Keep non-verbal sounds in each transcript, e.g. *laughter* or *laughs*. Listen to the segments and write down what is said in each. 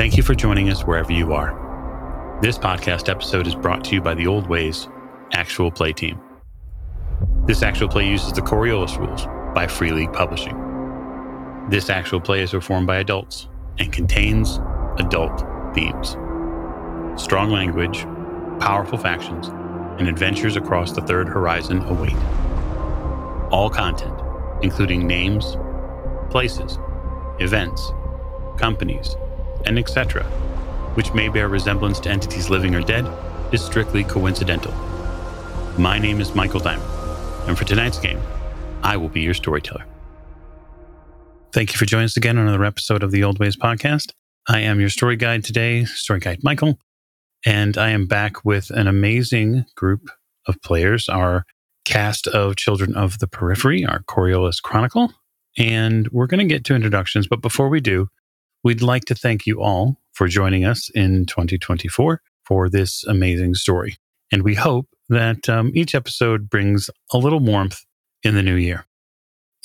Thank you for joining us wherever you are. This podcast episode is brought to you by the Old Ways Actual Play Team. This actual play uses the Coriolis rules by Free League Publishing. This actual play is performed by adults and contains adult themes. Strong language, powerful factions, and adventures across the third horizon await. All content, including names, places, events, companies, and etc., which may bear resemblance to entities living or dead, is strictly coincidental. My name is Michael Diamond, and for tonight's game, I will be your storyteller. Thank you for joining us again on another episode of the Old Ways podcast. I am your story guide today, story guide Michael, and I am back with an amazing group of players, our cast of Children of the Periphery, our Coriolis Chronicle. And we're going to get to introductions, but before we do, we'd like to thank you all for joining us in 2024 for this amazing story. And we hope that um, each episode brings a little warmth in the new year.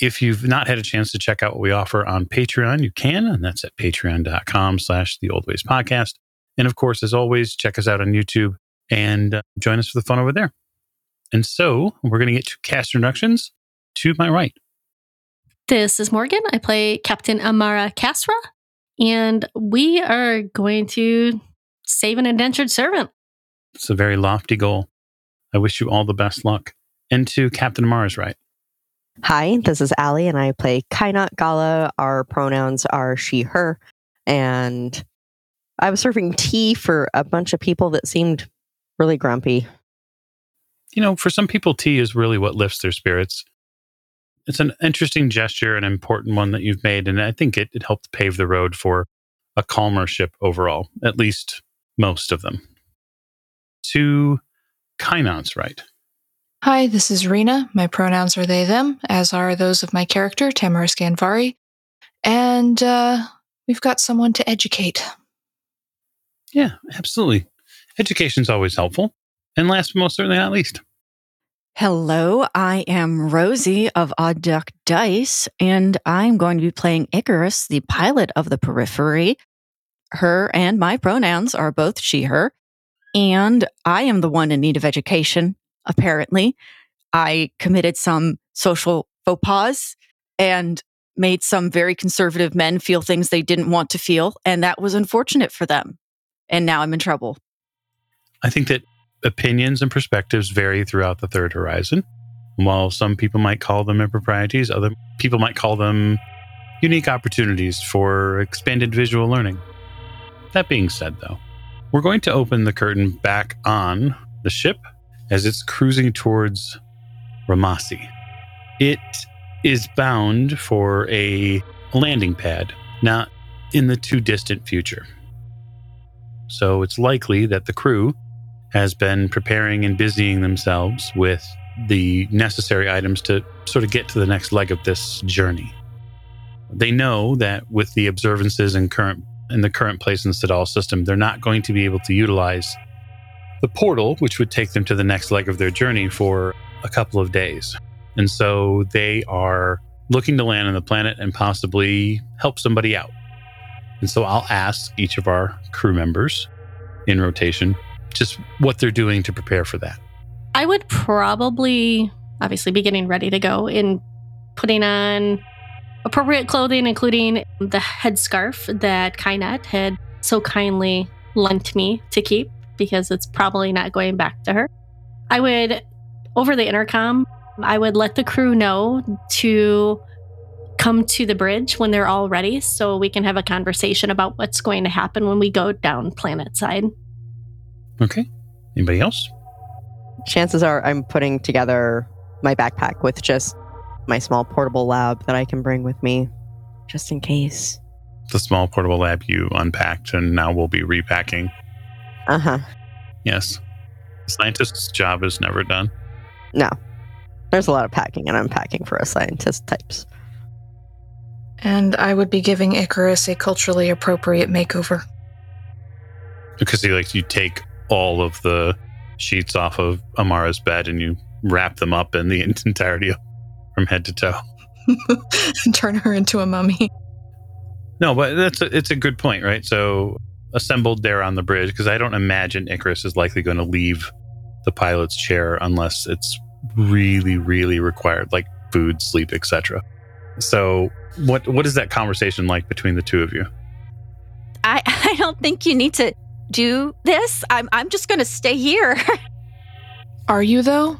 If you've not had a chance to check out what we offer on Patreon, you can, and that's at patreon.com slash the old ways podcast. And of course, as always, check us out on YouTube and uh, join us for the fun over there. And so we're going to get to cast introductions to my right. This is Morgan. I play Captain Amara Kasra, and we are going to save an indentured servant. It's a very lofty goal. I wish you all the best luck. And to Captain Mars, right. Hi, this is Allie, and I play Kainat Gala. Our pronouns are she, her. And I was serving tea for a bunch of people that seemed really grumpy. You know, for some people, tea is really what lifts their spirits. It's an interesting gesture, an important one that you've made. And I think it, it helped pave the road for a calmer ship overall, at least most of them. To Kainat's right. Hi, this is Rena. My pronouns are they, them, as are those of my character, Tamara Scanvari. And uh, we've got someone to educate. Yeah, absolutely. Education's always helpful. And last but most certainly not least. Hello, I am Rosie of Odd Duck Dice, and I'm going to be playing Icarus, the pilot of the periphery. Her and my pronouns are both she, her. And I am the one in need of education apparently. I committed some social faux pas and made some very conservative men feel things they didn't want to feel. And that was unfortunate for them. And now I'm in trouble. I think that opinions and perspectives vary throughout the third horizon. While some people might call them improprieties, other people might call them unique opportunities for expanded visual learning. That being said, though, we're going to open the curtain back on the ship as it's cruising towards Ramasi. It is bound for a landing pad, not in the too distant future. So it's likely that the crew has been preparing and busying themselves with the necessary items to sort of get to the next leg of this journey. They know that with the observances in current in the current place in the Sadal system, they're not going to be able to utilize the portal, which would take them to the next leg of their journey for a couple of days. And so they are looking to land on the planet and possibly help somebody out. And so I'll ask each of our crew members in rotation just what they're doing to prepare for that. I would probably, obviously, be getting ready to go in putting on appropriate clothing, including the headscarf that Kainat had so kindly lent me to keep because it's probably not going back to her. I would, over the intercom, I would let the crew know to come to the bridge when they're all ready so we can have a conversation about what's going to happen when we go down planet side. Okay. Anybody else? Chances are I'm putting together my backpack with just my small portable lab that I can bring with me just in case. The small portable lab you unpacked and now we'll be repacking. Uh huh. Yes. The scientist's job is never done. No. There's a lot of packing and unpacking for us scientist types. And I would be giving Icarus a culturally appropriate makeover. Because he like you take all of the sheets off of Amara's bed and you wrap them up in the *laughs* entirety of, from head to toe. *laughs* Turn her into a mummy. No, but that's a, it's a good point, right? So assembled there on the bridge because I don't imagine Icarus is likely going to leave the pilot's chair unless it's really, really required, like food, sleep, etc. So, what what is that conversation like between the two of you? I, *laughs* I don't think you need to do this. I'm I'm just gonna stay here. *laughs* Are you, though?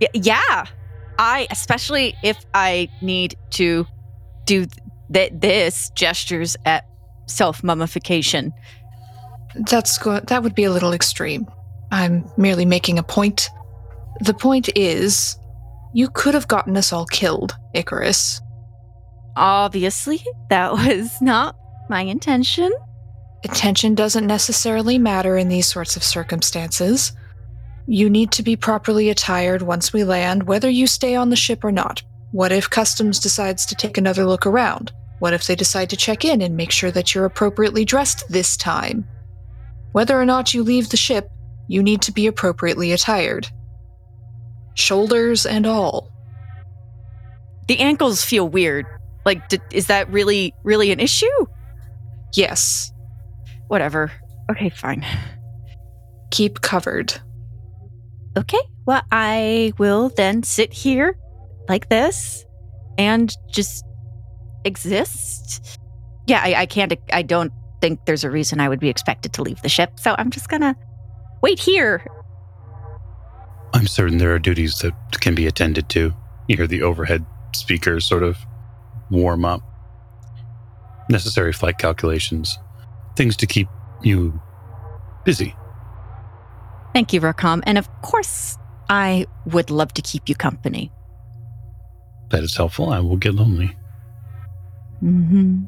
Y- yeah. I especially if I need to do th- this gestures at self mummification. That's go- that would be a little extreme. I'm merely making a point. The point is, you could have gotten us all killed, Icarus. Obviously, that was not my intention. Attention doesn't necessarily matter in these sorts of circumstances. You need to be properly attired once we land, whether you stay on the ship or not. What if Customs decides to take another look around? What if they decide to check in and make sure that you're appropriately dressed this time? Whether or not you leave the ship, you need to be appropriately attired. Shoulders and all. The ankles feel weird. Like, d- is that really, really an issue? Yes, Whatever. Okay, fine. keep covered. Okay, well, I will then sit here like this and just exist. Yeah, I, I can't, I don't think there's a reason I would be expected to leave the ship. So I'm just gonna wait here. I'm certain there are duties that can be attended to. You hear the overhead speakers sort of warm up. Necessary flight calculations, things to keep you busy. Thank you, Rakam. And of course, I would love to keep you company. That is helpful. I will get lonely. Mm-hmm.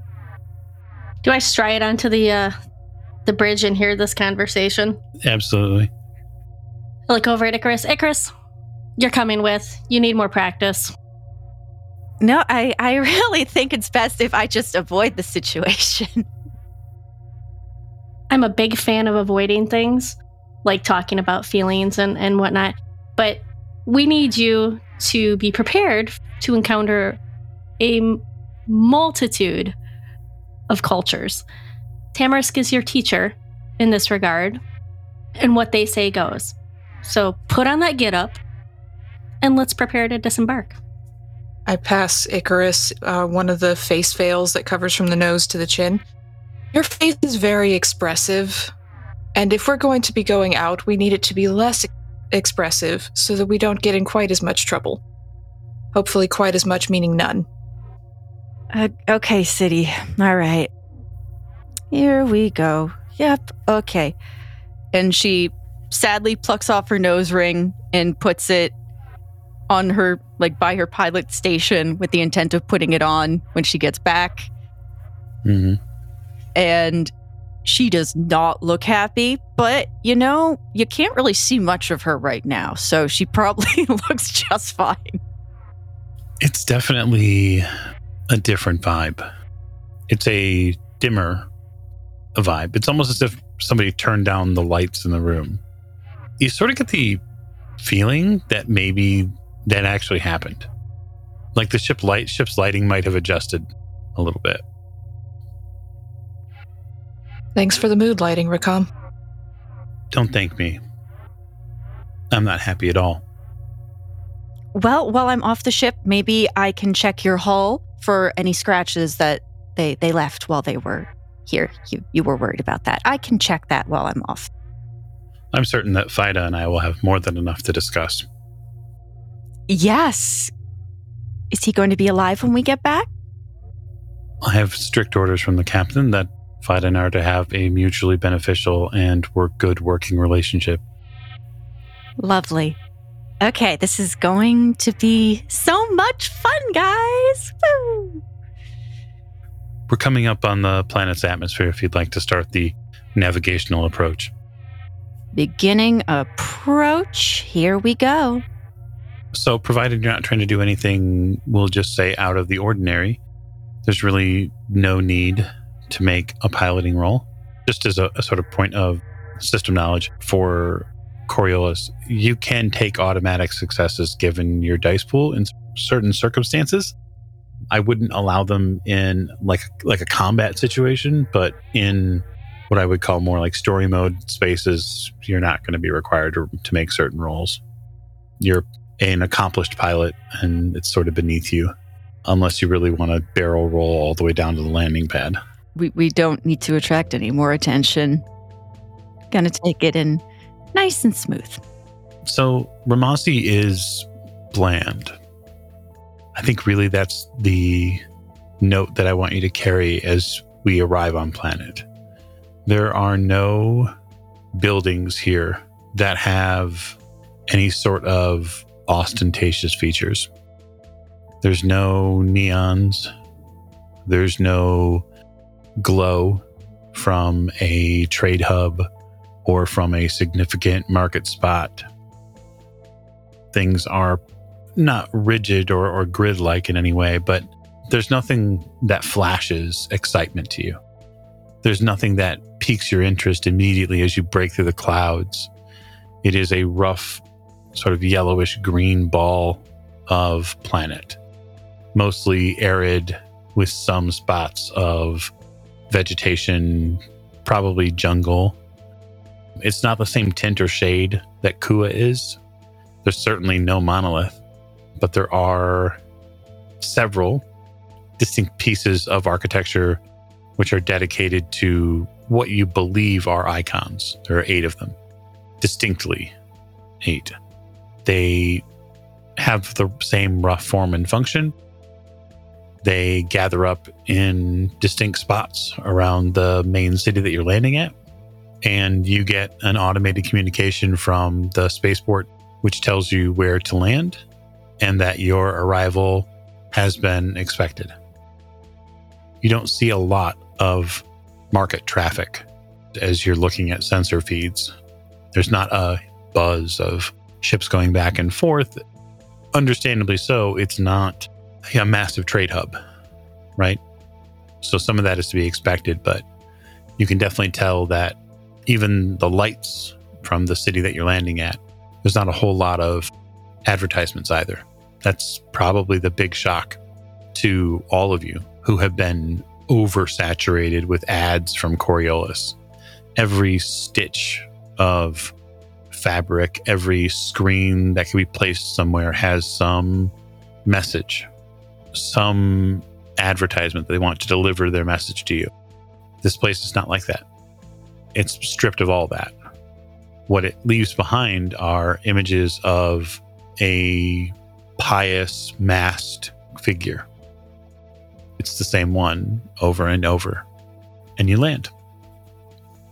Do I stride onto the uh, the bridge and hear this conversation? Absolutely. I look over at Icarus. Icarus, you're coming with. You need more practice. No, I, I *laughs* really think it's best if I just avoid the situation. I'm a big fan of avoiding things, like talking about feelings and, and whatnot. But we need you to be prepared to encounter a multitude of cultures. Tamarisk is your teacher in this regard, and what they say goes. So put on that get up and let's prepare to disembark. I pass Icarus uh, one of the face veils that covers from the nose to the chin. Your face is very expressive, and if we're going to be going out, we need it to be less expressive so that we don't get in quite as much trouble. Hopefully, quite as much meaning none. Uh, okay, City. All right. Here we go. Yep. Okay. And she sadly plucks off her nose ring and puts it on her, like by her pilot station with the intent of putting it on when she gets back. hmm And she does not look happy, but you know, you can't really see much of her right now. So she probably *laughs* looks just fine. It's definitely a different vibe. It's a dimmer vibe. It's almost as if somebody turned down the lights in the room. You sort of get the feeling that maybe that actually happened. Like the ship light ship's lighting might have adjusted a little bit. Thanks for the mood lighting, Rakam. Don't thank me. I'm not happy at all. Well, while I'm off the ship, maybe I can check your hull for any scratches that they, they left while they were here. You, you were worried about that. I can check that while I'm off. I'm certain that Fida and I will have more than enough to discuss. Yes. Is he going to be alive when we get back? I have strict orders from the captain that Fida and I are to have a mutually beneficial and work good working relationship. Lovely. Okay, this is going to be so much fun, guys. Woo! We're coming up on the planet's atmosphere if you'd like to start the navigational approach. Beginning approach. Here we go. So, provided you're not trying to do anything, we'll just say out of the ordinary, there's really no need to make a piloting roll. Just as a, a sort of point of system knowledge for Coriolis, you can take automatic successes given your dice pool in certain circumstances. I wouldn't allow them in like like a combat situation, but in what I would call more like story mode spaces, you're not going to be required to, to make certain rolls. You're an accomplished pilot, and it's sort of beneath you, unless you really want to barrel roll all the way down to the landing pad. We, we don't need to attract any more attention. Gonna take it in nice and smooth. So Ramasi is bland. I think really that's the note that I want you to carry as we arrive on planet. There are no buildings here that have any sort of ostentatious features. There's no neons. There's no glow from a trade hub or from a significant market spot. Things are not rigid or, or grid like in any way, but there's nothing that flashes excitement to you. There's nothing that piques your interest immediately as you break through the clouds. It is a rough, sort of yellowish green ball of planet, mostly arid with some spots of vegetation, probably jungle. It's not the same tint or shade that Kua is. There's certainly no monolith, but there are several distinct pieces of architecture which are dedicated to what you believe are icons. There are eight of them, distinctly eight. They have the same rough form and function. They gather up in distinct spots around the main city that you're landing at. And you get an automated communication from the spaceport, which tells you where to land and that your arrival has been expected. You don't see a lot of market traffic as you're looking at sensor feeds. There's not a buzz of ships going back and forth. Understandably so, it's not a massive trade hub, right? So some of that is to be expected, but you can definitely tell that even the lights from the city that you're landing at, there's not a whole lot of advertisements either. That's probably the big shock to all of you who have been oversaturated with ads from Coriolis. Every stitch of fabric, every screen that can be placed somewhere has some message, some advertisement that they want to deliver their message to you. This place is not like that. It's stripped of all that. What it leaves behind are images of a pious masked figure it's the same one over and over. And you land.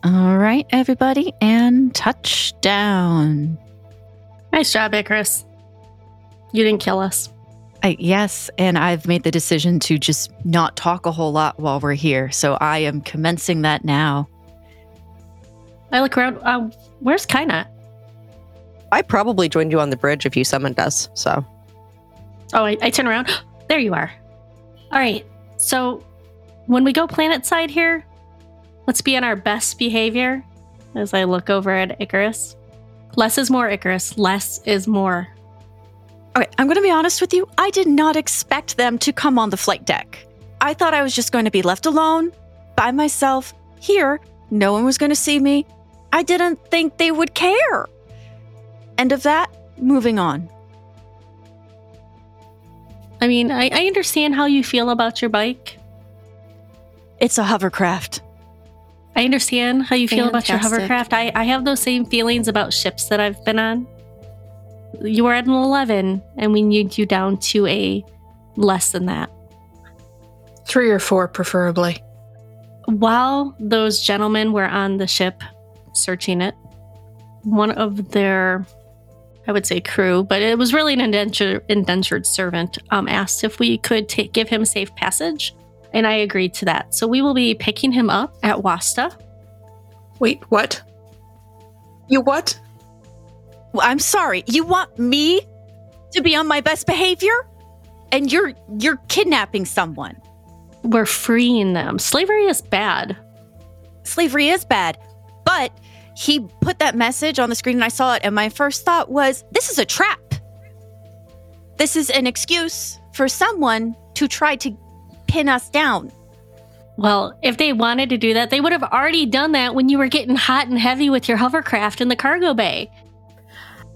All right, everybody, and touchdown. Nice job, Icarus. You didn't kill us. I, yes, and I've made the decision to just not talk a whole lot while we're here. So I am commencing that now. I look around. Uh, where's Kainat? I probably joined you on the bridge if you summoned us, so. Oh, I, I turn around. *gasps* there you are. All right. So, when we go planet side here, let's be on our best behavior as I look over at Icarus. Less is more, Icarus. Less is more. Okay, I'm going to be honest with you. I did not expect them to come on the flight deck. I thought I was just going to be left alone by myself here. No one was going to see me. I didn't think they would care. End of that. Moving on. I mean, I, I understand how you feel about your bike. It's a hovercraft. I understand how you feel about your hovercraft. I, I have those same feelings about ships that I've been on. You were at an 11, and we need you down to a less than that. Three or four, preferably. While those gentlemen were on the ship searching it, one of their, I would say crew, but it was really an indentured, indentured servant, um, asked if we could give him safe passage. And I agreed to that. So we will be picking him up at Wasta. Wait, what? You what? I'm sorry. You want me to be on my best behavior? And you're you're kidnapping someone. We're freeing them. Slavery is bad. Slavery is bad. But he put that message on the screen and I saw it and my first thought was this is a trap. This is an excuse for someone to try to pin us down. Well, if they wanted to do that, they would have already done that when you were getting hot and heavy with your hovercraft in the cargo bay.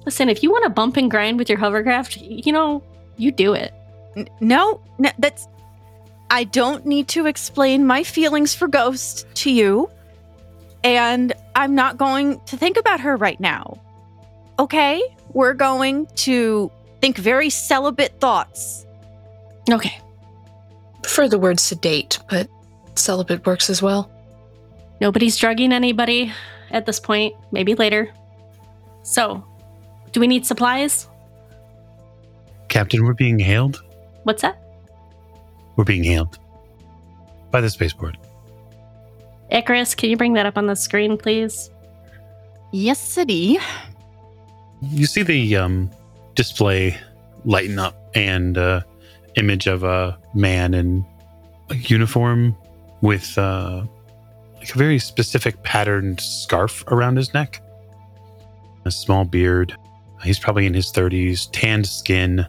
Listen, if you want to bump and grind with your hovercraft, you know, you do it. N- no, no, that's. I don't need to explain my feelings for Ghost to you. And I'm not going to think about her right now. Okay? We're going to think very celibate thoughts. Okay. Prefer the word sedate, but celibate works as well. Nobody's drugging anybody at this point. Maybe later. So, do we need supplies? Captain, we're being hailed. What's that? We're being hailed by the spaceport. Icarus, can you bring that up on the screen, please? Yes, city. You see the um, display lighten up and uh, image of a man in a uniform with uh, like a very specific patterned scarf around his neck, a small beard. He's probably in his 30s, tanned skin,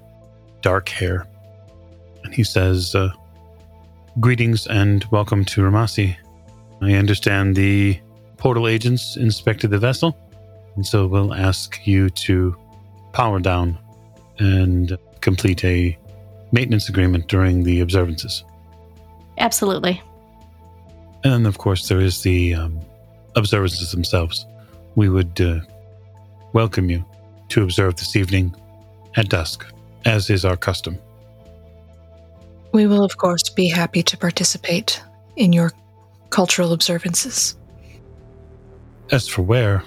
dark hair. And he says, uh, Greetings and welcome to Ramasi. I understand the portal agents inspected the vessel, and so we'll ask you to power down and complete a maintenance agreement during the observances. Absolutely. And then, of course, there is the um, observances themselves. We would uh, welcome you to observe this evening at dusk, as is our custom. We will, of course, be happy to participate in your cultural observances. As for where,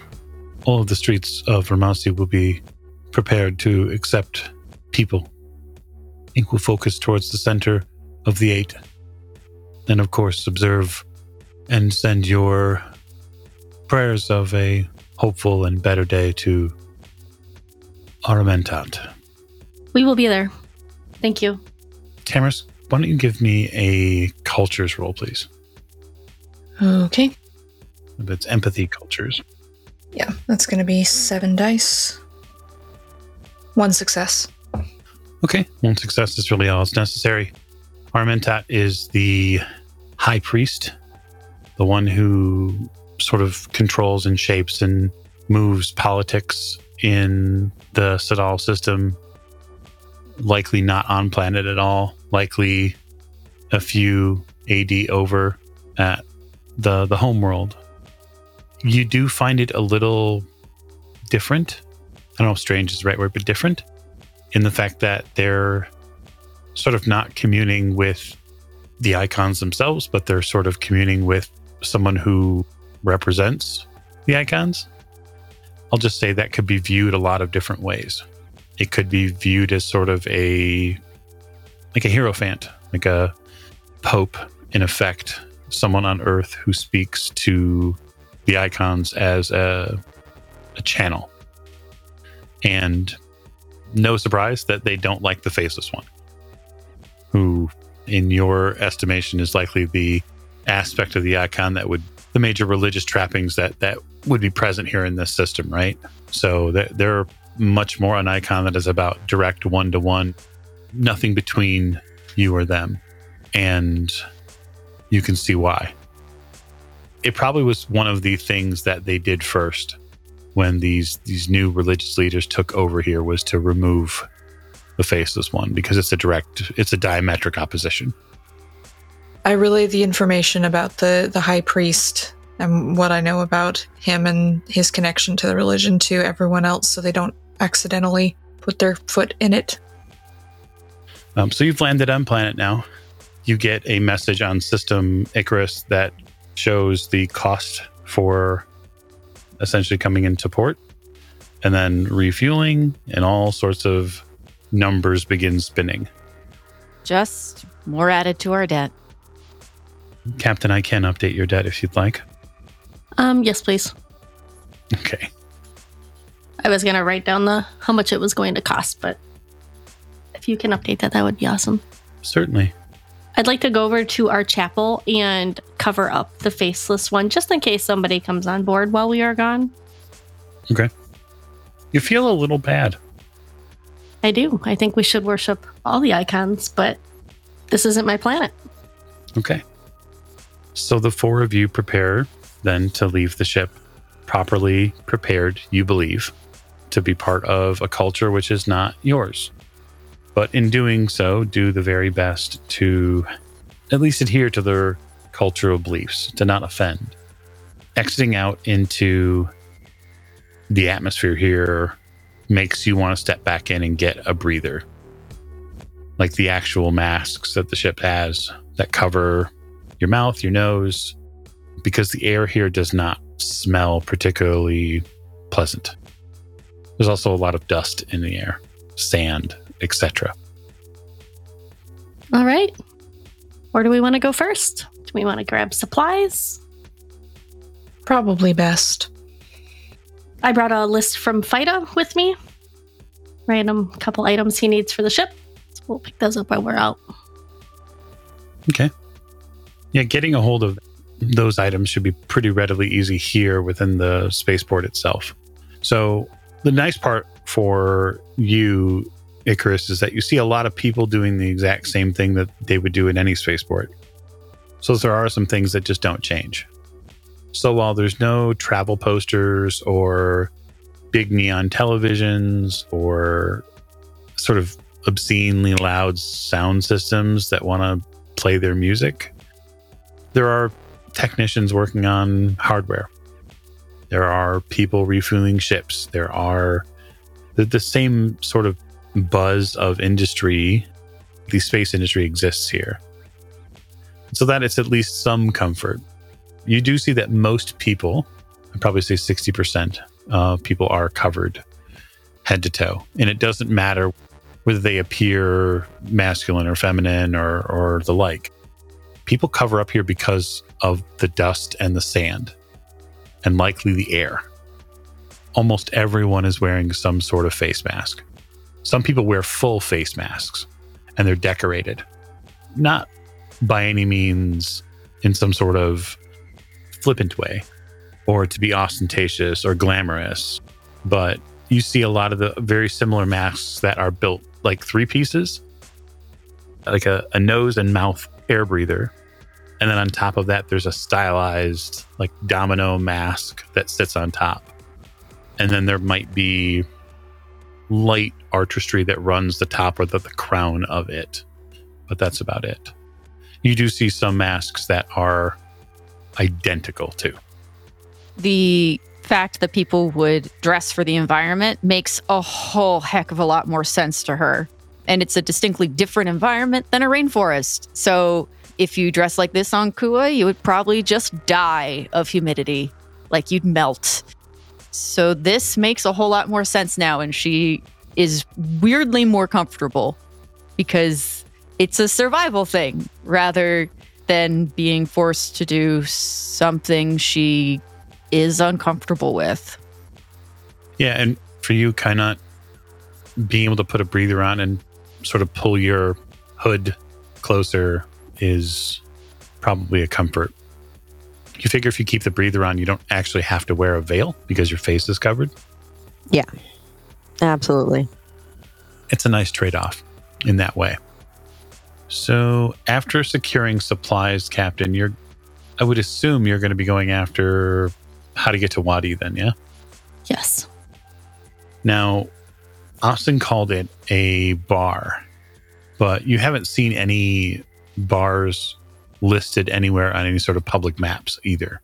all of the streets of Ramasi will be prepared to accept people. I think we'll focus towards the center of the eight. And of course, observe and send your prayers of a hopeful and better day to Aramentat. We will be there. Thank you. Tamaris, why don't you give me a cultures roll, please? Okay. If it's empathy cultures. Yeah, that's going to be seven dice. One success. Okay, one success is really all that's necessary. Armentat is the high priest, the one who sort of controls and shapes and moves politics in the Sadal system. Likely not on planet at all. Likely a few AD over at the the home world. You do find it a little different. I don't know if strange is the right word, but different in the fact that they're sort of not communing with the icons themselves, but they're sort of communing with someone who represents the icons. I'll just say that could be viewed a lot of different ways. It could be viewed as sort of a like a hierophant, like a pope in effect, someone on earth who speaks to the icons as a a channel. And no surprise that they don't like the faceless one, who, in your estimation, is likely the aspect of the icon that would the major religious trappings that that would be present here in this system, right? So they're, much more an icon that is about direct one to one, nothing between you or them, and you can see why. It probably was one of the things that they did first when these these new religious leaders took over here was to remove the faceless one because it's a direct it's a diametric opposition I relay the information about the, the high priest and what I know about him and his connection to the religion to everyone else so they don't accidentally put their foot in it. um, so you've landed on planet now you get a message on system icarus that shows the cost for essentially coming into port and then refueling and all sorts of numbers begin spinning Just more added to our debt. captain i can update your debt if you'd like Um, yes, please. okay I was gonna write down the how much it was going to cost, but if you can update that, that would be awesome. certainly I'd like to go over to our chapel and cover up the faceless one just in case somebody comes on board while we are gone. Okay. You feel a little bad I do. I think we should worship all the icons, but This isn't my planet. Okay. So the four of you prepare then to leave the ship properly prepared, you believe, to be part of a culture which is not yours. But in doing so, do the very best to at least adhere to their cultural beliefs, to not offend. Exiting out into the atmosphere here makes you want to step back in and get a breather. Like the actual masks that the ship has that cover your mouth, your nose, because the air here does not smell particularly pleasant. There's also a lot of dust in the air, sand, etc. All right. Where do we want to go first? Do we want to grab supplies? Probably best. I brought a list from Fida with me. Random couple items he needs for the ship. So we'll pick those up while we're out. Okay. Yeah, getting a hold of those items should be pretty readily easy here within the spaceport itself. So, the nice part for you, Icarus, is that you see a lot of people doing the exact same thing that they would do in any spaceport. So, there are some things that just don't change. So, while there's no travel posters or big neon televisions or sort of obscenely loud sound systems that want to play their music, there are technicians working on hardware. There are people refueling ships. There are the, the same sort of buzz of industry. The space industry exists here. So that it's at least some comfort. You do see that most people, I'd probably say 60% of people are covered head to toe. And it doesn't matter whether they appear masculine or feminine or, or the like people cover up here because of the dust and the sand and likely the air. Almost everyone is wearing some sort of face mask. Some people wear full face masks and they're decorated, not by any means in some sort of flippant way or to be ostentatious or glamorous, but you see a lot of the very similar masks that are built like three pieces, like a, a nose and mouth air breather. And then on top of that, there's a stylized like domino mask that sits on top. And then there might be light artistry that runs the top or the, the crown of it. But that's about it. You do see some masks that are identical too. The fact that people would dress for the environment makes a whole heck of a lot more sense to her. And it's a distinctly different environment than a rainforest. So if you dress like this on Kua, you would probably just die of humidity. Like you'd melt. So this makes a whole lot more sense now. And she is weirdly more comfortable because it's a survival thing rather than being forced to do something she is uncomfortable with. Yeah, and for you, kind of being able to put a breather on and sort of pull your hood closer is probably a comfort. You figure if you keep the breather on, you don't actually have to wear a veil because your face is covered. Yeah, absolutely. It's a nice trade off in that way. So, after securing supplies, Captain, you're, I would assume you're going to be going after how to get to Wadi then, yeah? Yes. Now, Austin called it a bar, but you haven't seen any bars listed anywhere on any sort of public maps either.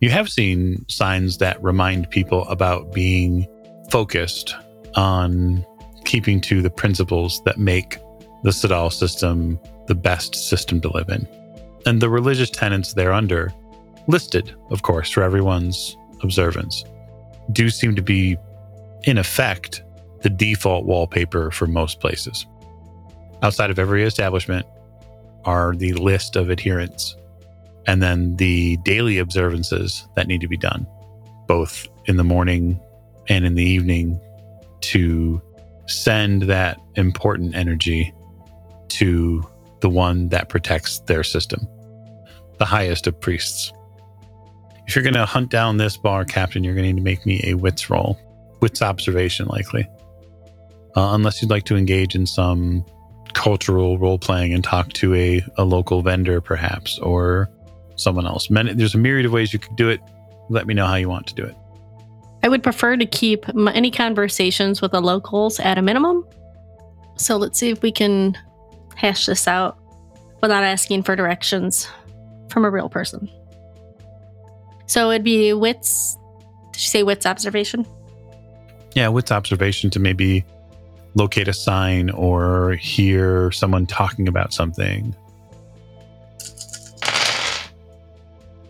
You have seen signs that remind people about being focused on keeping to the principles that make the Sadal system the best system to live in. And the religious tenets thereunder, listed, of course, for everyone's observance, do seem to be, in effect, the default wallpaper for most places. Outside of every establishment are the list of adherents and then the daily observances that need to be done, both in the morning and in the evening, to send that important energy to the one that protects their system, the highest of priests. If you're going to hunt down this bar captain, you're going to need to make me a wits roll, wits observation likely, uh, unless you'd like to engage in some cultural role playing and talk to a, a local vendor, perhaps, or someone else. Many, there's a myriad of ways you could do it. Let me know how you want to do it. I would prefer to keep any conversations with the locals at a minimum. So let's see if we can hash this out without asking for directions from a real person. So it'd be wits. Did you say wits observation? Yeah, wits observation to maybe locate a sign or hear someone talking about something.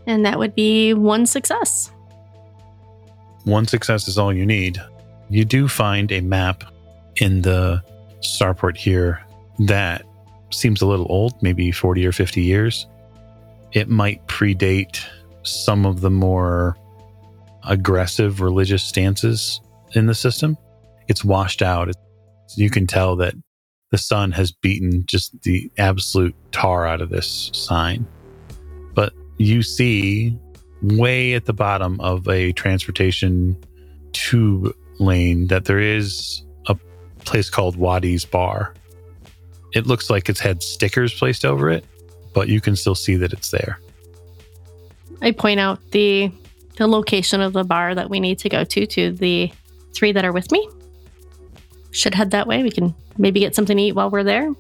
And that would be one success. One success is all you need. You do find a map in the starport here that seems a little old, maybe 40 or 50 years. It might predate some of the more aggressive religious stances in the system. It's washed out. It's, you can tell that the sun has beaten just the absolute tar out of this sign. But you see way at the bottom of a transportation tube lane that there is a place called Wadi's Bar. It looks like it's had stickers placed over it, but you can still see that it's there. I point out the the location of the bar that we need to go to to the three that are with me. Should head that way. We can maybe get something to eat while we're there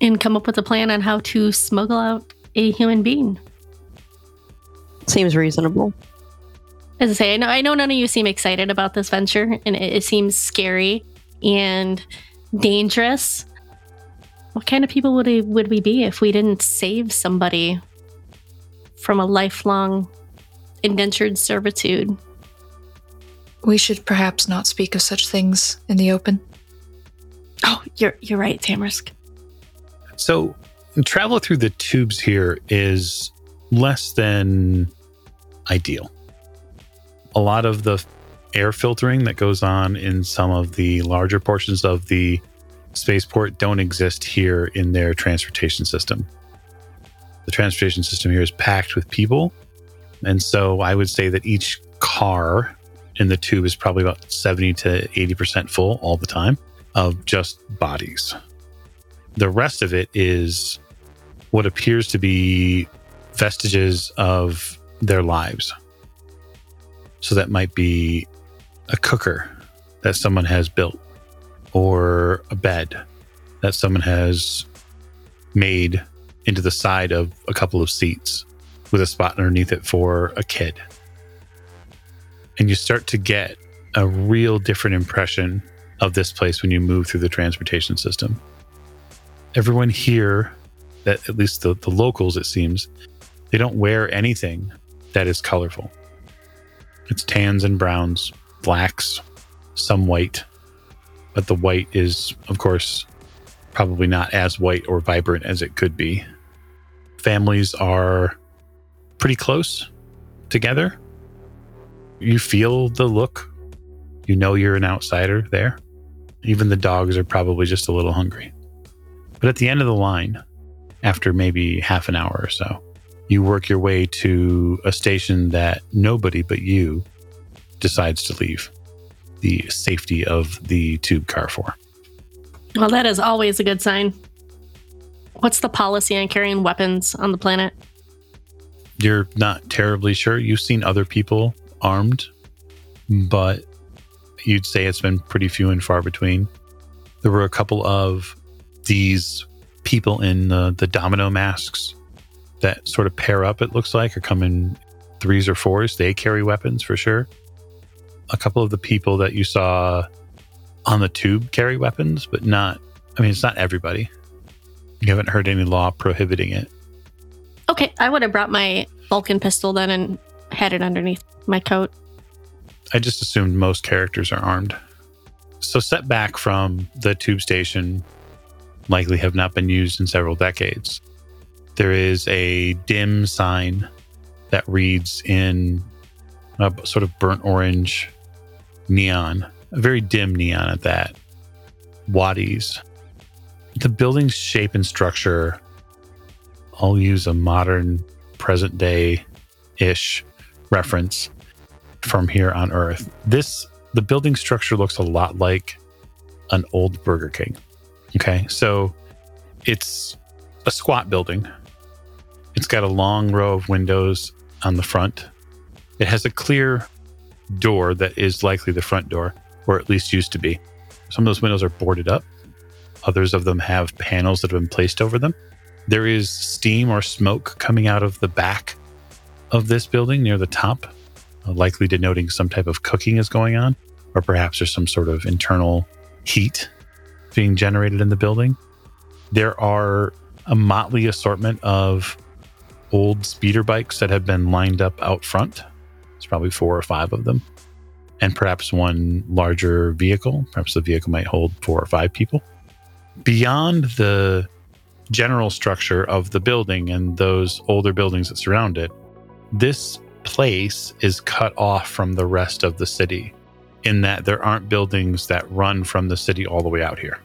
and come up with a plan on how to smuggle out a human being. Seems reasonable. As I say, I know, I know none of you seem excited about this venture, and it, it seems scary and dangerous. What kind of people would we, would we be if we didn't save somebody from a lifelong indentured servitude? We should perhaps not speak of such things in the open. Oh, you're you're right, Tamarisk. So, travel through the tubes here is less than ideal. A lot of the air filtering that goes on in some of the larger portions of the spaceport don't exist here in their transportation system. The transportation system here is packed with people. And so I would say that each car in the tube is probably about 70 to 80% full all the time of just bodies. The rest of it is what appears to be vestiges of their lives. So that might be a cooker that someone has built, or a bed that someone has made into the side of a couple of seats with a spot underneath it for a kid. And you start to get a real different impression of this place when you move through the transportation system. Everyone here, that at least the, the locals, it seems, they don't wear anything that is colorful. It's tans and browns, blacks, some white, but the white is, of course, probably not as white or vibrant as it could be. Families are pretty close together. You feel the look. You know you're an outsider there. Even the dogs are probably just a little hungry. But at the end of the line, after maybe half an hour or so, you work your way to a station that nobody but you decides to leave the safety of the tube car for. Well, that is always a good sign. What's the policy on carrying weapons on the planet? You're not terribly sure. You've seen other people armed, but you'd say it's been pretty few and far between. There were a couple of these people in the, the domino masks that sort of pair up, it looks like, or come in threes or fours. They carry weapons for sure. A couple of the people that you saw on the tube carry weapons, but not, I mean, it's not everybody. You haven't heard any law prohibiting it. Okay, I would have brought my Vulcan pistol then and had it underneath my coat. I just assumed most characters are armed. So, set back from the tube station, likely have not been used in several decades. There is a dim sign that reads in a sort of burnt orange neon, a very dim neon at that. Wadis. The building's shape and structure, I'll use a modern, present day ish reference from here on Earth. This, the building structure looks a lot like an old Burger King. Okay, so it's a squat building. It's got a long row of windows on the front. It has a clear door that is likely the front door, or at least used to be. Some of those windows are boarded up. Others of them have panels that have been placed over them. There is steam or smoke coming out of the back of this building near the top, uh, likely denoting some type of cooking is going on, or perhaps there's some sort of internal heat being generated in the building. There are a motley assortment of old speeder bikes that have been lined up out front. It's probably four or five of them, and perhaps one larger vehicle. Perhaps the vehicle might hold four or five people. Beyond the general structure of the building and those older buildings that surround it, this place is cut off from the rest of the city in that there aren't buildings that run from the city all the way out here.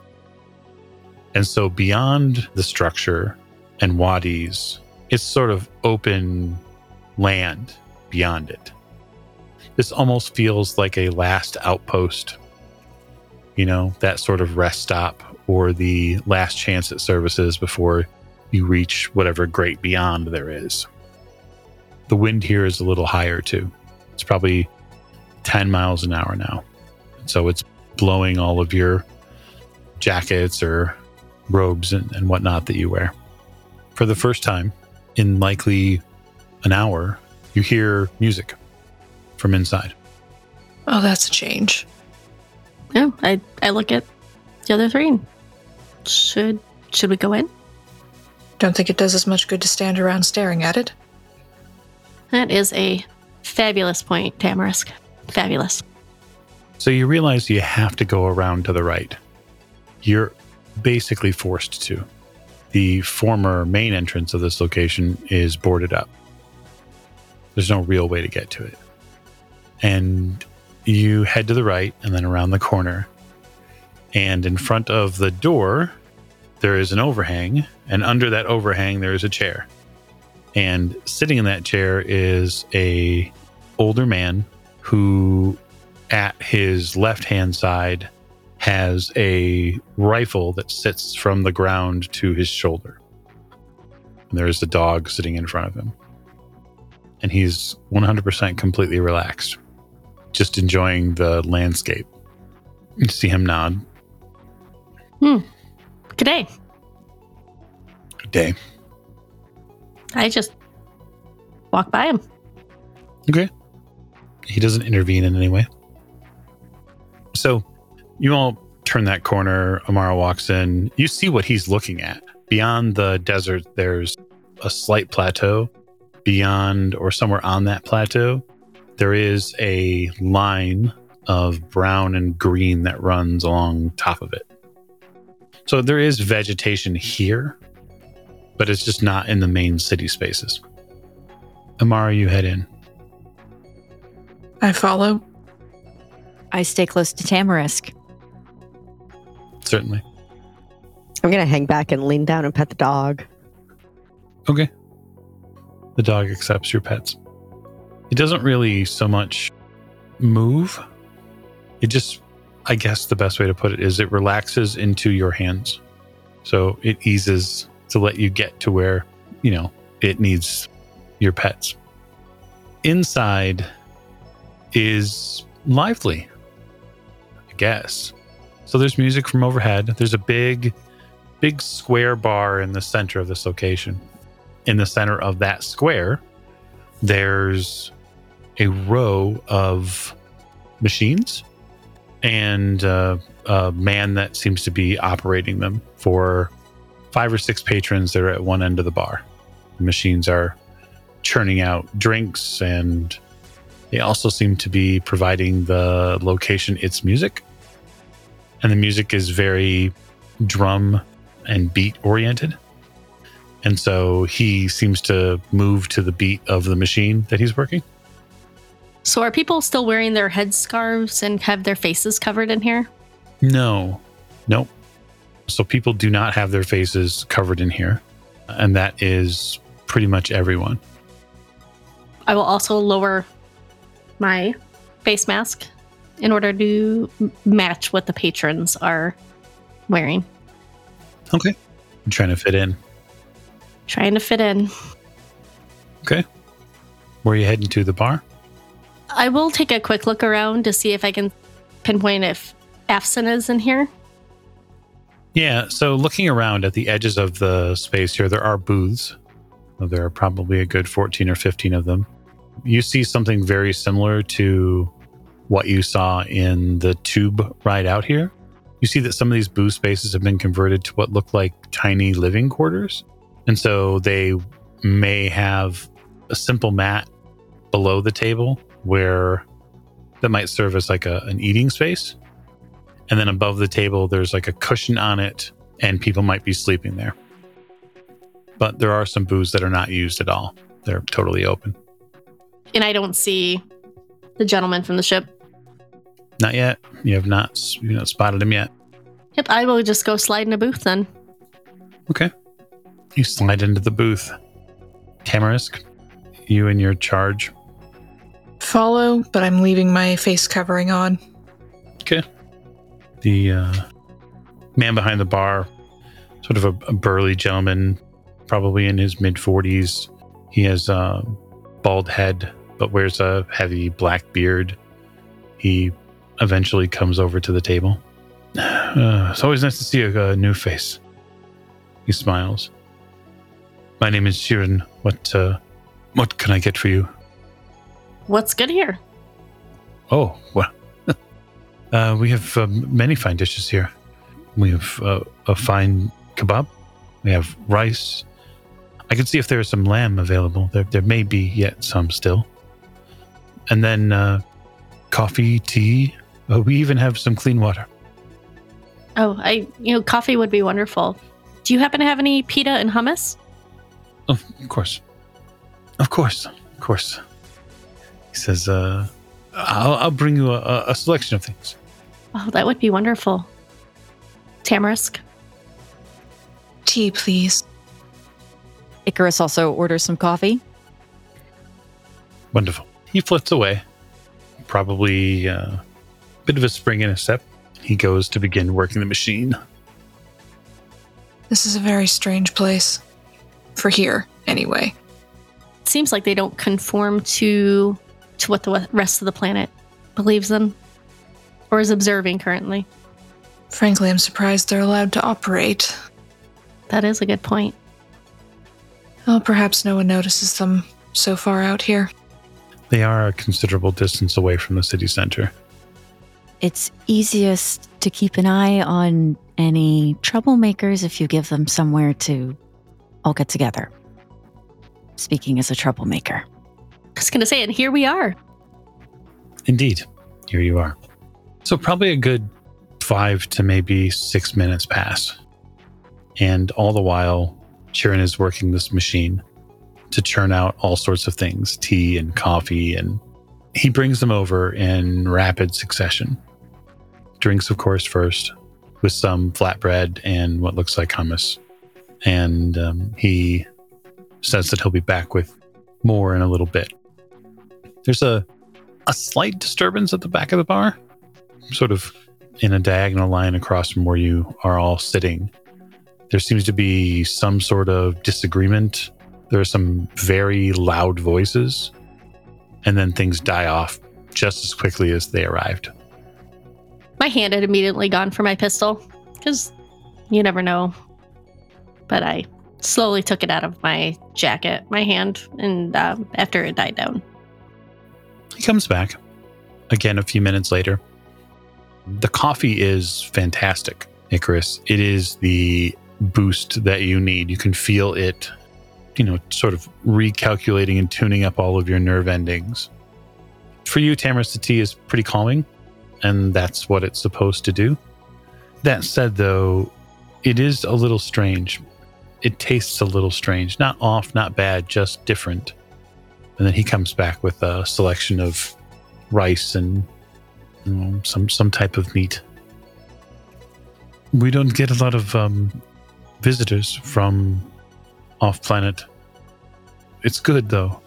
And so beyond the structure and wadis, it's sort of open land beyond it. This almost feels like a last outpost, you know, that sort of rest stop or the last chance at services before you reach whatever great beyond there is. The wind here is a little higher too. It's probably 10 miles an hour now. So it's blowing all of your jackets or robes and, and whatnot that you wear. For the first time in likely an hour, you hear music from inside. Oh, that's a change. Yeah, I, I look at the other three. Should should we go in? Don't think it does as much good to stand around staring at it. That is a fabulous point, Tamarisk. Fabulous. So you realize you have to go around to the right. You're basically forced to. The former main entrance of this location is boarded up. There's no real way to get to it. And you head to the right and then around the corner. And in front of the door, there is an overhang. And under that overhang, there is a chair. And sitting in that chair is a older man who at his left hand side has a rifle that sits from the ground to his shoulder. And there's a dog sitting in front of him. And he's 100% completely relaxed, just enjoying the landscape. You see him nod. Hmm. Good day. Good day. I just walk by him. Okay. He doesn't intervene in any way. So you all turn that corner. Amara walks in. You see what he's looking at. Beyond the desert, there's a slight plateau. Beyond or somewhere on that plateau, there is a line of brown and green that runs along top of it. So there is vegetation here, but it's just not in the main city spaces. Amara, you head in. I follow. I stay close to Tamarisk. Certainly. I'm going to hang back and lean down and pet the dog. Okay. The dog accepts your pets. It doesn't really so much move. It just, I guess the best way to put it is it relaxes into your hands. So it eases to let you get to where, you know, it needs your pets. Inside is lively, I guess. So there's music from overhead. There's a big, big square bar in the center of this location in the center of that square, there's a row of machines and uh, a man that seems to be operating them for five or six patrons that are at one end of the bar. The machines are churning out drinks and they also seem to be providing the location its music. And the music is very drum and beat oriented. And so he seems to move to the beat of the machine that he's working. So are people still wearing their headscarves and have their faces covered in here? No, nope. So people do not have their faces covered in here. And that is pretty much everyone. I will also lower my face mask in order to match what the patrons are wearing. Okay. I'm trying to fit in. Trying to fit in. Okay. Where are you heading to? The bar? I will take a quick look around to see if I can pinpoint if Afson is in here. Yeah. So looking around at the edges of the space here, there are booths. There are probably a good 14 or 15 of them. You see something very similar to what you saw in the tube ride out here. You see that some of these booth spaces have been converted to what look like tiny living quarters. And so they may have a simple mat below the table where that might serve as like a, an eating space. And then above the table, there's like a cushion on it, and people might be sleeping there. But there are some booths that are not used at all, they're totally open. And I don't see the gentleman from the ship. Not yet. You have not you not spotted him yet. Yep, I will just go slide in a booth then. Okay. You slide into the booth. Tamarisk, you and your charge. Follow, but I'm leaving my face covering on. Okay. The uh, man behind the bar, sort of a, a burly gentleman, probably in his mid 40s. He has a bald head, but wears a heavy black beard. He eventually comes over to the table. *sighs* Uh, it's always nice to see a, a new face. He smiles. My name is Sheeran. What uh, what can I get for you? What's good here? Oh, well, uh, we have um, many fine dishes here. We have uh, a fine kebab. We have rice. I can see if there is some lamb available. There, there may be yet some still. And then uh, coffee, tea. Uh, we even have some clean water. Oh, I you know, coffee would be wonderful. Do you happen to have any pita and hummus? Of course. Of course. Of course. He says, uh, I'll, I'll bring you a, a selection of things. Oh, that would be wonderful. Tamarisk. Tea, please. Icarus also orders some coffee. Wonderful. He flits away. Probably uh, a bit of a spring in his step. He goes to begin working the machine. This is a very strange place. For here, anyway. It seems like they don't conform to to what the rest of the planet believes in or is observing currently. Frankly, I'm surprised they're allowed to operate. That is a good point. Well, perhaps no one notices them so far out here. They are a considerable distance away from the city center. It's easiest to keep an eye on any troublemakers if you give them somewhere to all get together. Speaking as a troublemaker. I was going to say, and here we are. Indeed, here you are. So, probably a good five to maybe six minutes pass. And all the while, Chirin is working this machine to churn out all sorts of things tea and coffee. And he brings them over in rapid succession. Drinks, of course, first, with some flatbread and what looks like hummus. And um, he says that he'll be back with more in a little bit. There's a a slight disturbance at the back of the bar, sort of in a diagonal line across from where you are all sitting. There seems to be some sort of disagreement. There are some very loud voices, and then things die off just as quickly as they arrived. My hand had immediately gone for my pistol because you never know. But I slowly took it out of my jacket, my hand, and um, after it died down. He comes back again a few minutes later. The coffee is fantastic, Icarus. It is the boost that you need. You can feel it, you know, sort of recalculating and tuning up all of your nerve endings. For you, Tamarisk, the tea is pretty calming, and that's what it's supposed to do. That said, though, it is a little strange. It tastes a little strange. Not off, not bad, just different. And then he comes back with a selection of rice and you know, some some type of meat. We don't get a lot of um, visitors from off planet. It's good though.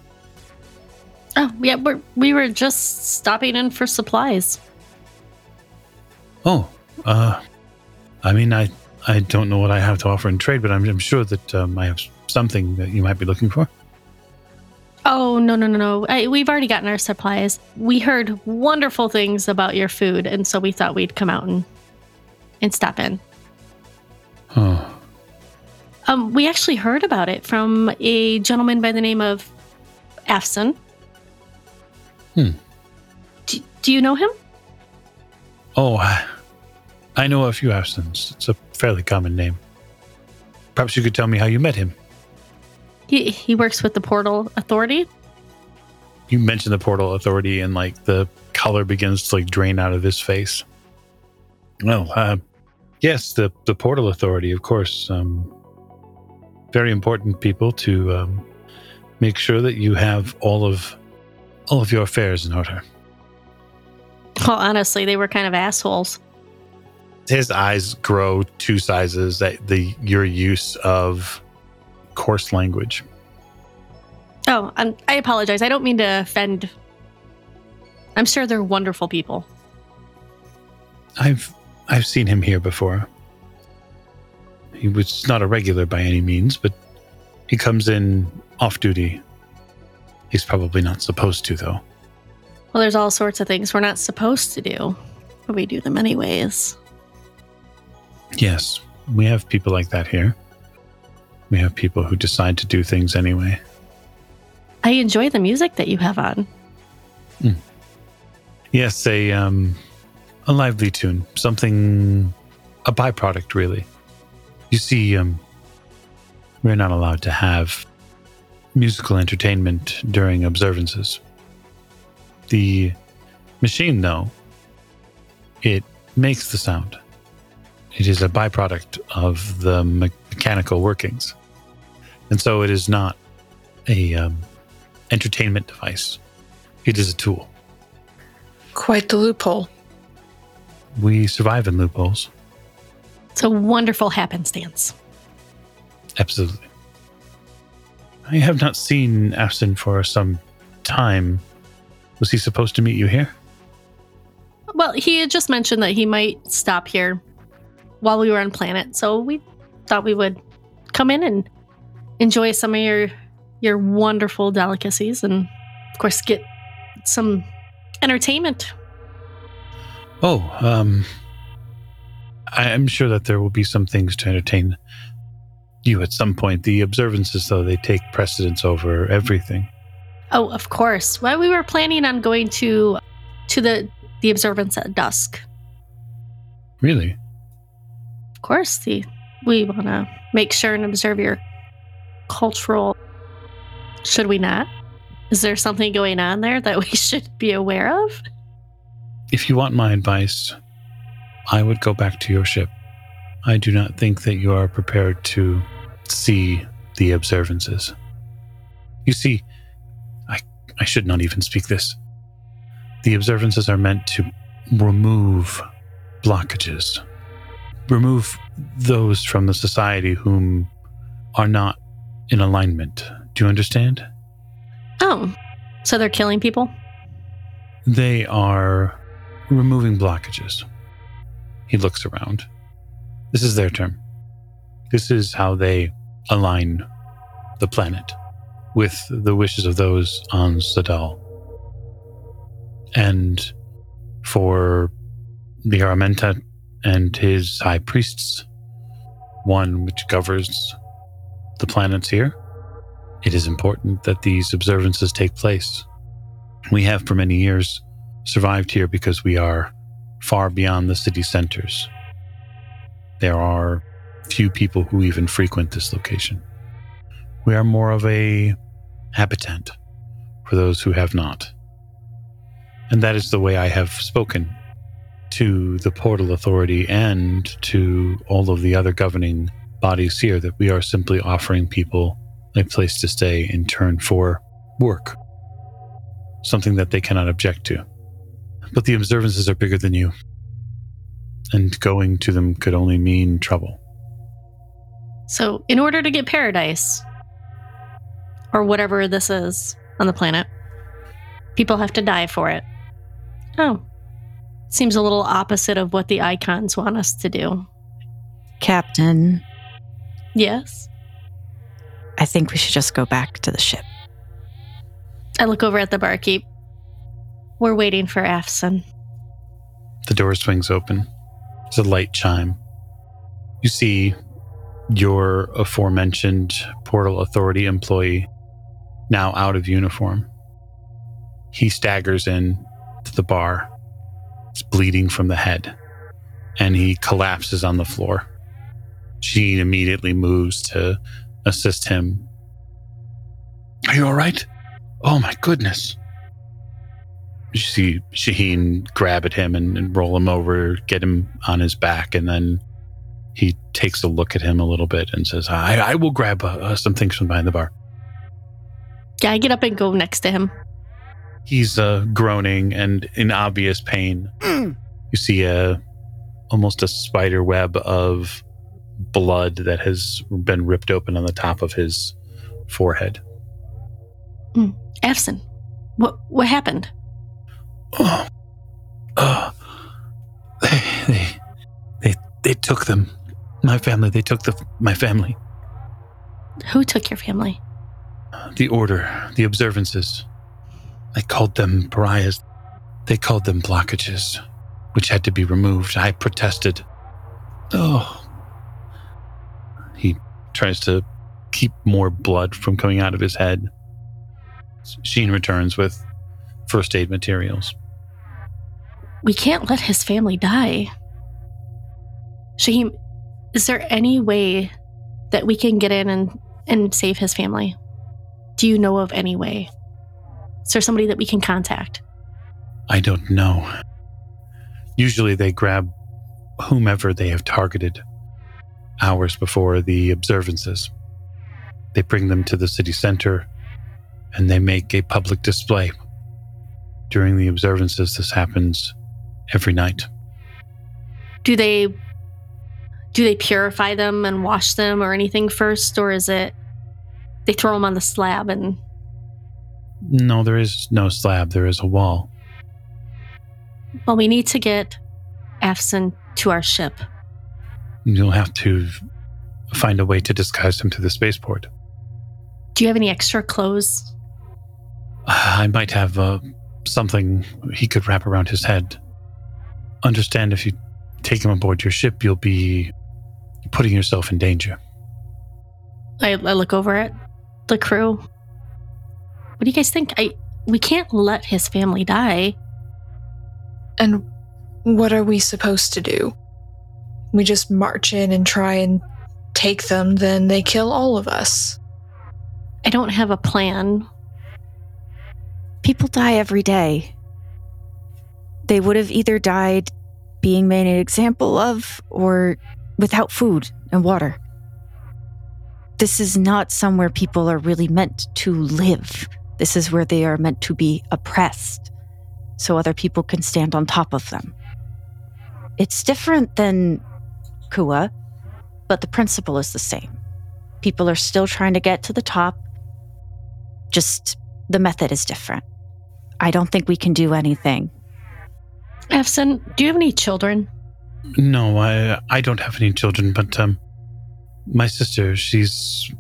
Oh, yeah, we're, we were just stopping in for supplies. Oh, uh, I mean, I I don't know what I have to offer in trade, but I'm, I'm sure that um, I have something that you might be looking for. Oh, no, no, no, no. I, we've already gotten our supplies. We heard wonderful things about your food, and so we thought we'd come out and, and stop in. Oh, Um, we actually heard about it from a gentleman by the name of Afson. Hmm. Do, do you know him? oh, I know a few Afsons. It's a fairly common name. Perhaps you could tell me how you met him. He he works with the Portal Authority. You mentioned the Portal Authority, and like the color begins to like drain out of his face. Well, uh, yes, the the Portal Authority, of course. Um, very important people to um, make sure that you have all of all of your affairs in order. Well, honestly, they were kind of assholes. his eyes grow two sizes at the your use of coarse language. Oh, i I apologize. I don't mean to offend. I'm sure they're wonderful people. I've I've seen him here before. He was not a regular by any means, but he comes in off duty. He's probably not supposed to though. Well, there's all sorts of things we're not supposed to do, but we do them anyways. Yes, we have people like that here. We have people who decide to do things anyway. I enjoy the music that you have on. Yes, a um a lively tune, something a byproduct really. You see um we're not allowed to have musical entertainment during observances. The machine though it makes the sound. It is a byproduct of the me- mechanical workings. And so it is not a um, entertainment device. It is a tool. Quite the loophole. We survive in loopholes. It's a wonderful happenstance. Absolutely. I have not seen Afson for some time. Was he supposed to meet you here? Well, he had just mentioned that he might stop here while we were on planet, so we thought we would come in and enjoy some of your your wonderful delicacies and of course get some entertainment. Oh, um, I am sure that there will be some things to entertain you at some point. The observances, though, they take precedence over everything. Oh, of course. Well, we were planning on going to to the the observance at dusk. Really? Of course, the we want to make sure and observe your cultural. Should we not? Is there something going on there that *laughs* we should be aware of? If you want my advice, I would go back to your ship. I do not think that you are prepared to see the observances. You see, I, I should not even speak this. The observances are meant to remove blockages, remove those from the society whom are not in alignment. Do you understand? Oh, so they're killing people? They are removing blockages. He looks around. This is their term. This is how they align the planet with the wishes of those on Sadal. And for the Aramenta and his high priests, one which governs the planets here, it is important that these observances take place. We have for many years survived here because we are far beyond the city centers. There are few people who even frequent this location. We are more of a habitant for those who have not. And that is the way I have spoken to the Portal Authority and to all of the other governing bodies here that we are simply offering people a place to stay in turn for work, something that they cannot object to. But the observances are bigger than you, and going to them could only mean trouble. So, in order to get paradise, or whatever this is on the planet, people have to die for it. Oh. Seems a little opposite of what the icons want us to do. Captain, Yes. I think we should just go back to the ship. I look over at the barkeep. We're waiting for Afson. The door swings open. It's a light chime. You see your aforementioned Portal Authority employee now out of uniform. He staggers in to the bar. Bleeding from the head, and he collapses on the floor. Sheen immediately moves to assist him. Are you all right? Oh my goodness. You see Shaheen grab at him and, and roll him over, get him on his back, and then he takes a look at him a little bit and says, I, I will grab uh, some things from behind the bar. Yeah, I get up and go next to him. He's uh, groaning and in obvious pain. Hmm. you see a almost a spider web of blood that has been ripped open on the top of his forehead. Hmm. Afson, what what happened? Oh, oh, they, they, they, they took them. My family. They took the my family. Who took your family? The order, the observances. I called them pariahs. They called them blockages, which had to be removed. I protested. Oh. He tries to keep more blood from coming out of his head. Sheen returns with first aid materials. We can't let his family die. Shaheem, is there any way that we can get in and, and save his family? Do you know of any way? Is there somebody that we can contact? I don't know. Usually they grab whomever they have targeted hours before the observances. They bring them to the city center and they make a public display. During the observances, this happens every night. Do they do they purify them and wash them or anything first or is it they throw them on the slab and No, there is no slab, there is a wall. well we need to get Afson to our ship. You'll have to find a way to disguise him to the spaceport. Do you have any extra clothes? I might have uh, something he could wrap around his head. Understand if you take him aboard your ship, you'll be putting yourself in danger. I, I look over at the crew. What do you guys think? I we can't let his family die. And what are we supposed to do? We just march in and try and take them, then they kill all of us. I don't have a plan. People die every day. They would have either died being made an example of or without food and water. This is not somewhere people are really meant to live. This is where they are meant to be oppressed so other people can stand on top of them. It's different than Kua, but the principle is the same. People are still trying to get to the top, just the method is different. I don't think we can do anything. Afson, do you have any children? No, I I don't have any children, but um, my sister, she's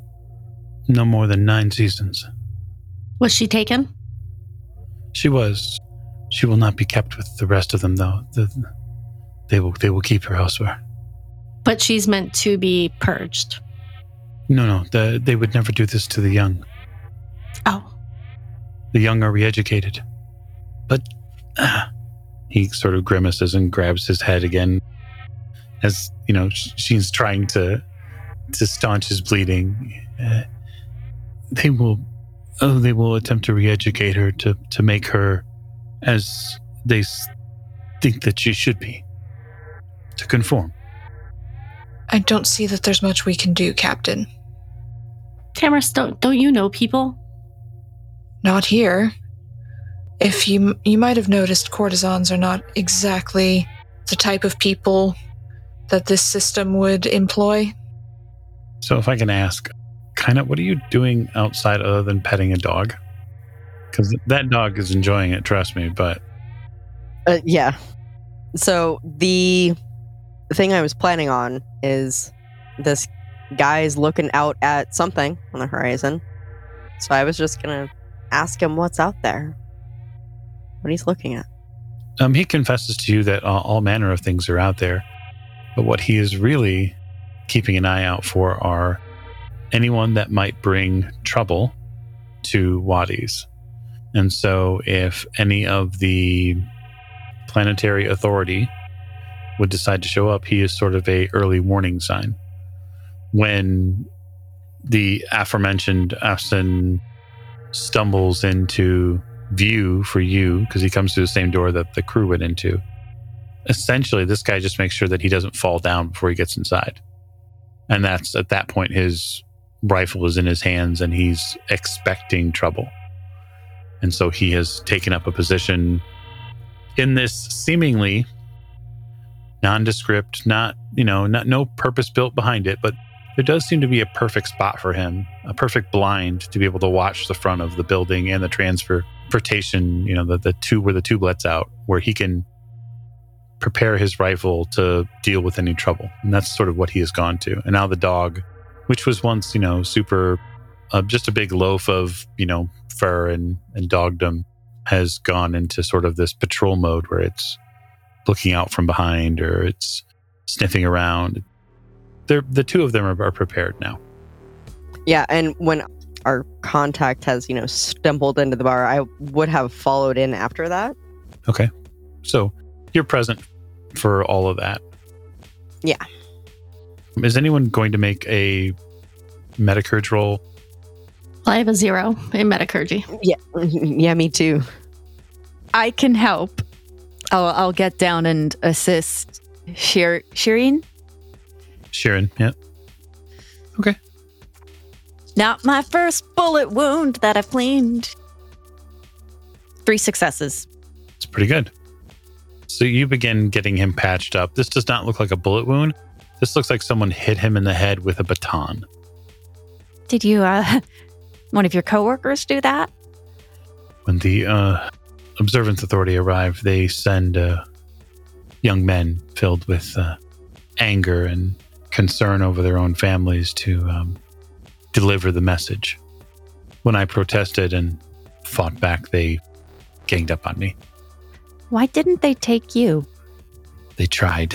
no more than nine seasons. Was she taken? She was. She will not be kept with the rest of them, though. The, they will. They will keep her elsewhere. But she's meant to be purged. No, no. The, they would never do this to the young. Oh, The young are re-educated. But ah, he sort of grimaces and grabs his head again, as you know. She's trying to to staunch his bleeding. Uh, they will. Oh, they will attempt to re-educate her to to make her as they s- think that she should be. To conform. I don't see that there's much we can do, Captain. Tamarisk, don't don't you know people? Not here. If you you might have noticed, courtesans are not exactly the type of people that this system would employ. So, if I can ask, kind of, what are you doing outside other than petting a dog? Because that dog is enjoying it. Trust me. But Uh, yeah. So the thing I was planning on is this guy's looking out at something on the horizon. So I was just gonna ask him what's out there, what he's looking at. Um, he confesses to you that uh, all manner of things are out there, but what he is really keeping an eye out for are anyone that might bring trouble to Wadis. And so, if any of the planetary authority would decide to show up, he is sort of a early warning sign. When the aforementioned Afson stumbles into view for you because he comes through the same door that the crew went into. Essentially, this guy just makes sure that he doesn't fall down before he gets inside. And that's at that point, his rifle is in his hands and he's expecting trouble. And so he has taken up a position in this seemingly nondescript, not, you know, not no purpose built behind it, but there does seem to be a perfect spot for him, a perfect blind to be able to watch the front of the building and the transportation, you know, the, the tube where the tube lets out, where he can prepare his rifle to deal with any trouble. And that's sort of what he has gone to. And now the dog, which was once, you know, super, uh, just a big loaf of, you know, fur and, and dogdom, has gone into sort of this patrol mode where it's looking out from behind or it's sniffing around they're the two of them are, are prepared now. Yeah, and when our contact has, you know, stumbled into the bar, I would have followed in after that. Okay. So you're present for all of that. Yeah. Is anyone going to make a metacurge roll? I have a zero in metacurgy. Yeah. *laughs* yeah, me too. I can help. I'll, I'll get down and assist Shir- Shireen. Sharon, yeah. Okay. Not my first bullet wound that I've cleaned. Three successes. It's pretty good. So you begin getting him patched up. This does not look like a bullet wound. This looks like someone hit him in the head with a baton. Did you, uh, *laughs* one of your coworkers do that? When the uh, Observance Authority arrived, they send uh, young men filled with uh, anger and concern over their own families to um, deliver the message. When I protested and fought back, they ganged up on me. Why didn't they take you? They tried.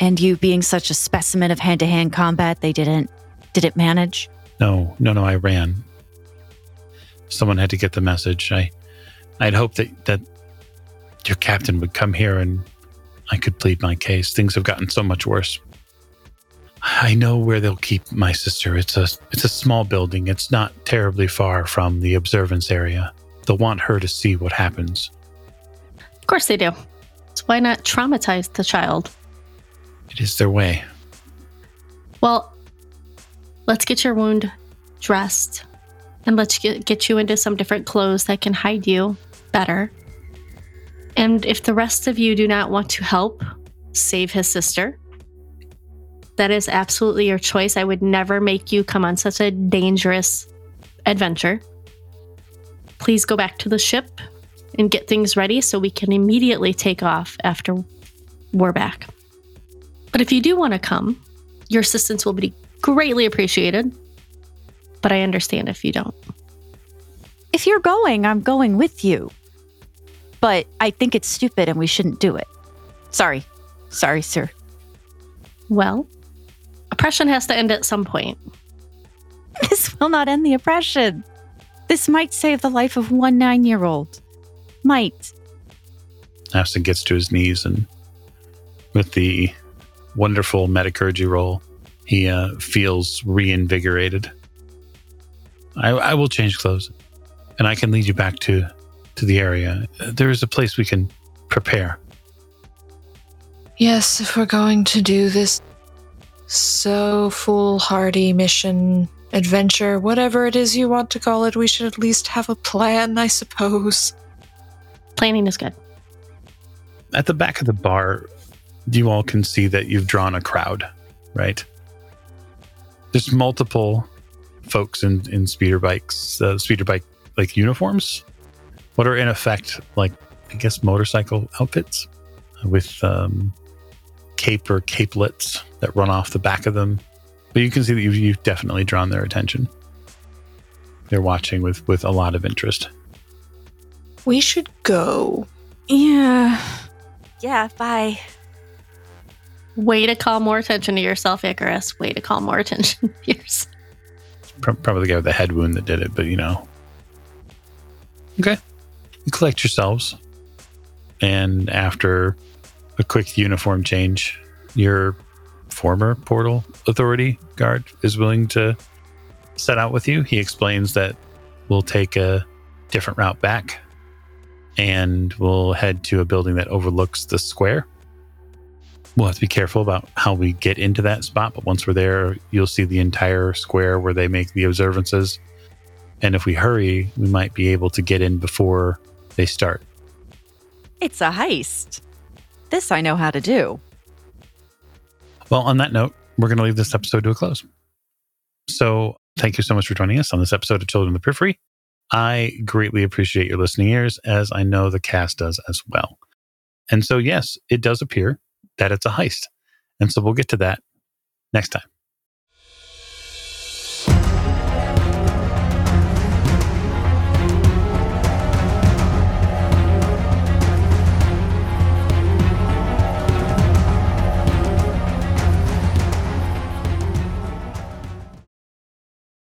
And you being such a specimen of hand to hand combat, they didn't didn't manage? No, no, no, I ran. Someone had to get the message. I I'd hoped that, that your captain would come here and I could plead my case. Things have gotten so much worse. I know where they'll keep my sister. It's a it's a small building. It's not terribly far from the observance area. They'll want her to see what happens. Of course they do. So why not traumatize the child? It is their way. Well, let's get your wound dressed and let's get, get you into some different clothes that can hide you better. And if the rest of you do not want to help save his sister, that is absolutely your choice. I would never make you come on such a dangerous adventure. Please go back to the ship and get things ready so we can immediately take off after we're back. But if you do want to come, your assistance will be greatly appreciated. But I understand if you don't. If you're going, I'm going with you. But I think it's stupid and we shouldn't do it. Sorry. Sorry, sir. Well, oppression has to end at some point. *laughs* This will not end the oppression. This might save the life of one nine year old. Might. Afson gets to his knees and with the wonderful metacurgy roll, he uh, feels reinvigorated. I, I will change clothes and I can lead you back to, to the area. There is a place we can prepare. Yes, if we're going to do this so foolhardy mission, adventure, whatever it is you want to call it, we should at least have a plan, I suppose. Planning is good. At the back of the bar, you all can see that you've drawn a crowd, right? There's multiple folks in, in speeder bikes, uh, speeder bike like uniforms. What are in effect like, I guess, motorcycle outfits with um, cape or capelets that run off the back of them. But you can see that you've, you've definitely drawn their attention. They're watching with, with a lot of interest. We should go. Yeah. Yeah, bye. Way to call more attention to yourself, Icarus. Way to call more attention to yourself. Probably the guy with the head wound that did it, but you know. Okay. You collect yourselves. And after a quick uniform change, your former portal authority guard is willing to set out with you. He explains that we'll take a different route back and we'll head to a building that overlooks the square. We'll have to be careful about how we get into that spot, but once we're there, you'll see the entire square where they make the observances. And if we hurry, we might be able to get in before they start. It's a heist. This I know how to do. Well, on that note, we're going to leave this episode to a close. So, thank you so much for joining us on this episode of Children of the Periphery. I greatly appreciate your listening ears, as I know the cast does as well. And so, yes, it does appear that it's a heist. And so, we'll get to that next time.